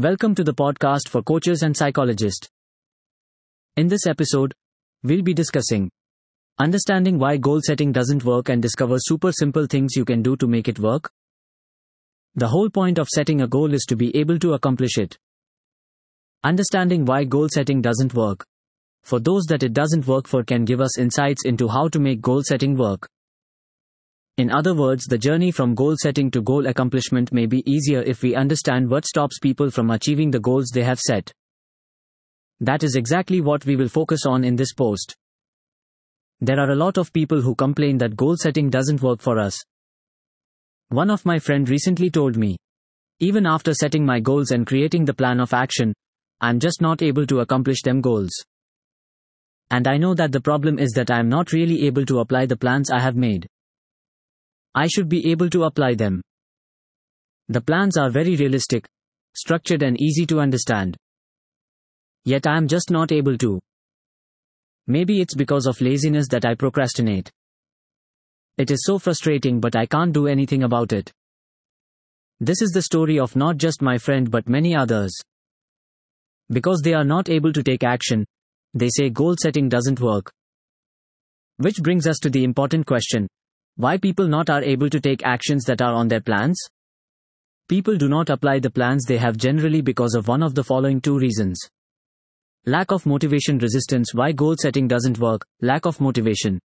Welcome to the podcast for coaches and psychologists. In this episode, we'll be discussing understanding why goal setting doesn't work and discover super simple things you can do to make it work. The whole point of setting a goal is to be able to accomplish it. Understanding why goal setting doesn't work. For those that it doesn't work for can give us insights into how to make goal setting work. In other words, the journey from goal setting to goal accomplishment may be easier if we understand what stops people from achieving the goals they have set. That is exactly what we will focus on in this post. There are a lot of people who complain that goal setting doesn't work for us. One of my friend recently told me, even after setting my goals and creating the plan of action, I'm just not able to accomplish them goals. And I know that the problem is that I am not really able to apply the plans I have made. I should be able to apply them. The plans are very realistic, structured and easy to understand. Yet I am just not able to. Maybe it's because of laziness that I procrastinate. It is so frustrating but I can't do anything about it. This is the story of not just my friend but many others. Because they are not able to take action, they say goal setting doesn't work. Which brings us to the important question why people not are able to take actions that are on their plans? People do not apply the plans they have generally because of one of the following two reasons. Lack of motivation resistance why goal setting doesn't work, lack of motivation.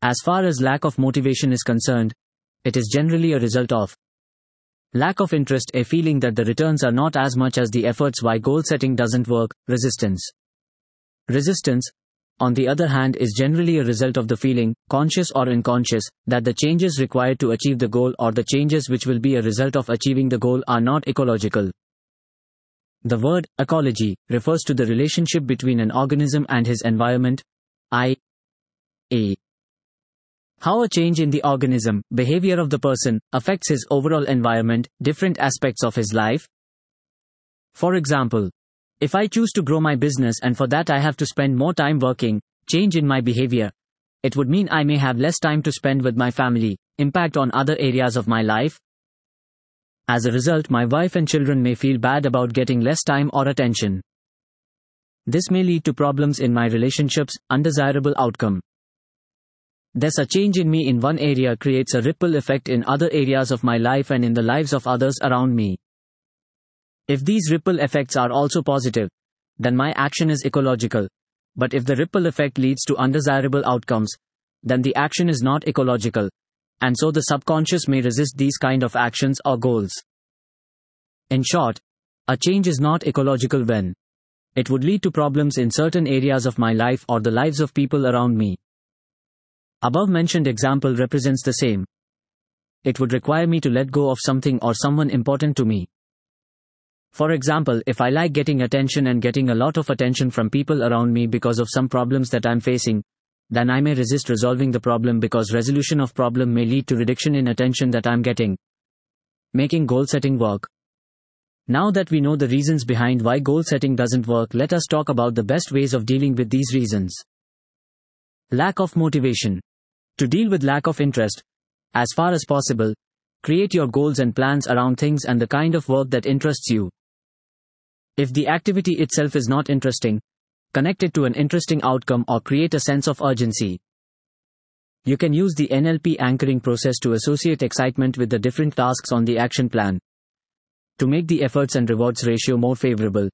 As far as lack of motivation is concerned, it is generally a result of lack of interest, a feeling that the returns are not as much as the efforts why goal setting doesn't work, resistance. Resistance, on the other hand, is generally a result of the feeling, conscious or unconscious, that the changes required to achieve the goal or the changes which will be a result of achieving the goal are not ecological. The word ecology refers to the relationship between an organism and his environment. I. A. How a change in the organism, behavior of the person, affects his overall environment, different aspects of his life. For example, if I choose to grow my business and for that I have to spend more time working, change in my behavior, it would mean I may have less time to spend with my family, impact on other areas of my life. As a result, my wife and children may feel bad about getting less time or attention. This may lead to problems in my relationships, undesirable outcome. Thus, a change in me in one area creates a ripple effect in other areas of my life and in the lives of others around me. If these ripple effects are also positive, then my action is ecological. But if the ripple effect leads to undesirable outcomes, then the action is not ecological. And so the subconscious may resist these kind of actions or goals. In short, a change is not ecological when it would lead to problems in certain areas of my life or the lives of people around me. Above mentioned example represents the same. It would require me to let go of something or someone important to me. For example, if I like getting attention and getting a lot of attention from people around me because of some problems that I'm facing, then I may resist resolving the problem because resolution of problem may lead to reduction in attention that I'm getting. Making goal setting work. Now that we know the reasons behind why goal setting doesn't work, let us talk about the best ways of dealing with these reasons. Lack of motivation. To deal with lack of interest, as far as possible, create your goals and plans around things and the kind of work that interests you. If the activity itself is not interesting, connect it to an interesting outcome or create a sense of urgency. You can use the NLP anchoring process to associate excitement with the different tasks on the action plan. To make the efforts and rewards ratio more favorable,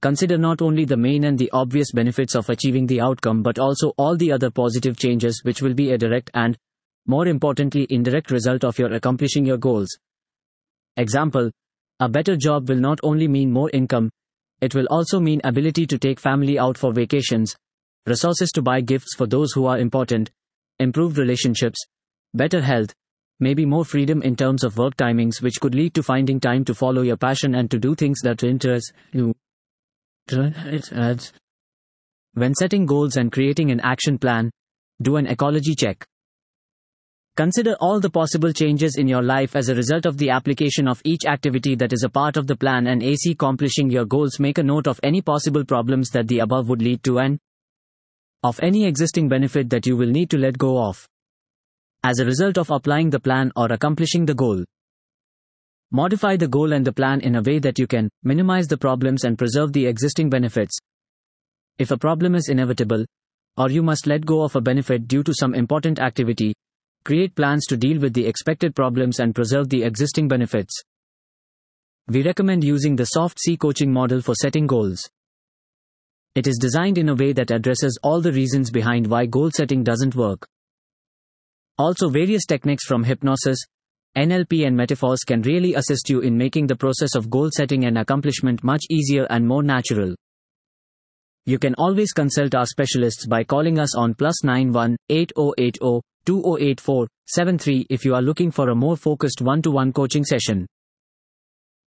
consider not only the main and the obvious benefits of achieving the outcome but also all the other positive changes which will be a direct and, more importantly, indirect result of your accomplishing your goals. Example, a better job will not only mean more income, it will also mean ability to take family out for vacations, resources to buy gifts for those who are important, improved relationships, better health, maybe more freedom in terms of work timings, which could lead to finding time to follow your passion and to do things that interest you. When setting goals and creating an action plan, do an ecology check. Consider all the possible changes in your life as a result of the application of each activity that is a part of the plan and AC accomplishing your goals. Make a note of any possible problems that the above would lead to and of any existing benefit that you will need to let go of as a result of applying the plan or accomplishing the goal. Modify the goal and the plan in a way that you can minimize the problems and preserve the existing benefits. If a problem is inevitable, or you must let go of a benefit due to some important activity, create plans to deal with the expected problems and preserve the existing benefits. We recommend using the soft C coaching model for setting goals. It is designed in a way that addresses all the reasons behind why goal setting doesn't work. Also, various techniques from hypnosis, NLP, and metaphors can really assist you in making the process of goal setting and accomplishment much easier and more natural. You can always consult our specialists by calling us on plus 91 8080 2084 73 if you are looking for a more focused one to one coaching session.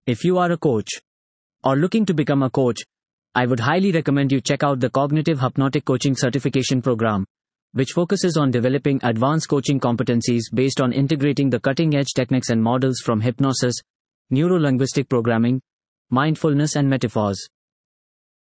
If you are a coach or looking to become a coach, I would highly recommend you check out the Cognitive Hypnotic Coaching Certification Program, which focuses on developing advanced coaching competencies based on integrating the cutting edge techniques and models from hypnosis, neuro linguistic programming, mindfulness, and metaphors.